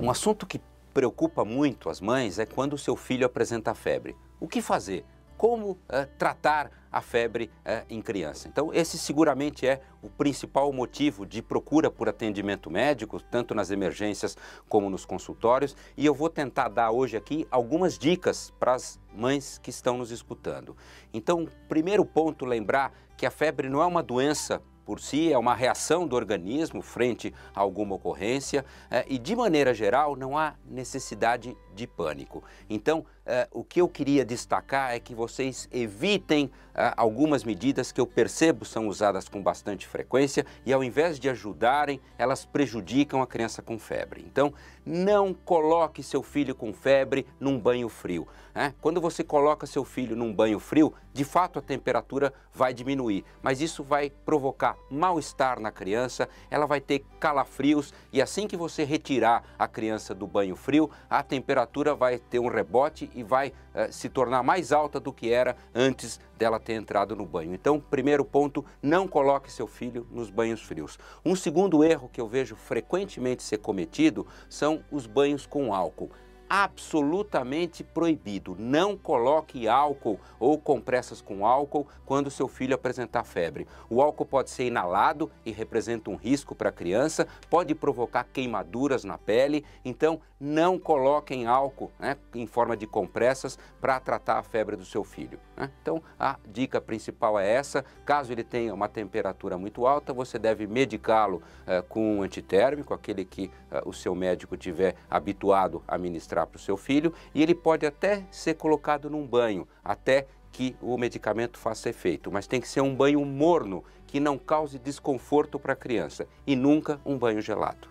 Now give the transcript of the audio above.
Um assunto que preocupa muito as mães é quando o seu filho apresenta febre. O que fazer? Como uh, tratar a febre uh, em criança? Então, esse seguramente é o principal motivo de procura por atendimento médico, tanto nas emergências como nos consultórios. E eu vou tentar dar hoje aqui algumas dicas para as mães que estão nos escutando. Então, primeiro ponto, lembrar que a febre não é uma doença por si, é uma reação do organismo frente a alguma ocorrência é, e, de maneira geral, não há necessidade de pânico. Então, é, o que eu queria destacar é que vocês evitem é, algumas medidas que eu percebo são usadas com bastante frequência e, ao invés de ajudarem, elas prejudicam a criança com febre. Então, não coloque seu filho com febre num banho frio. Né? Quando você coloca seu filho num banho frio, de fato a temperatura vai diminuir, mas isso vai provocar mal-estar na criança, ela vai ter calafrios e assim que você retirar a criança do banho frio, a temperatura vai ter um rebote e vai eh, se tornar mais alta do que era antes dela ter entrado no banho. Então, primeiro ponto, não coloque seu filho nos banhos frios. Um segundo erro que eu vejo frequentemente ser cometido são os banhos com álcool absolutamente proibido. Não coloque álcool ou compressas com álcool quando seu filho apresentar febre. O álcool pode ser inalado e representa um risco para a criança, pode provocar queimaduras na pele, então não coloquem álcool né, em forma de compressas para tratar a febre do seu filho. Né? Então a dica principal é essa, caso ele tenha uma temperatura muito alta, você deve medicá-lo eh, com um antitérmico, aquele que eh, o seu médico tiver habituado a ministrar para o seu filho e ele pode até ser colocado num banho até que o medicamento faça efeito, mas tem que ser um banho morno que não cause desconforto para a criança e nunca um banho gelado.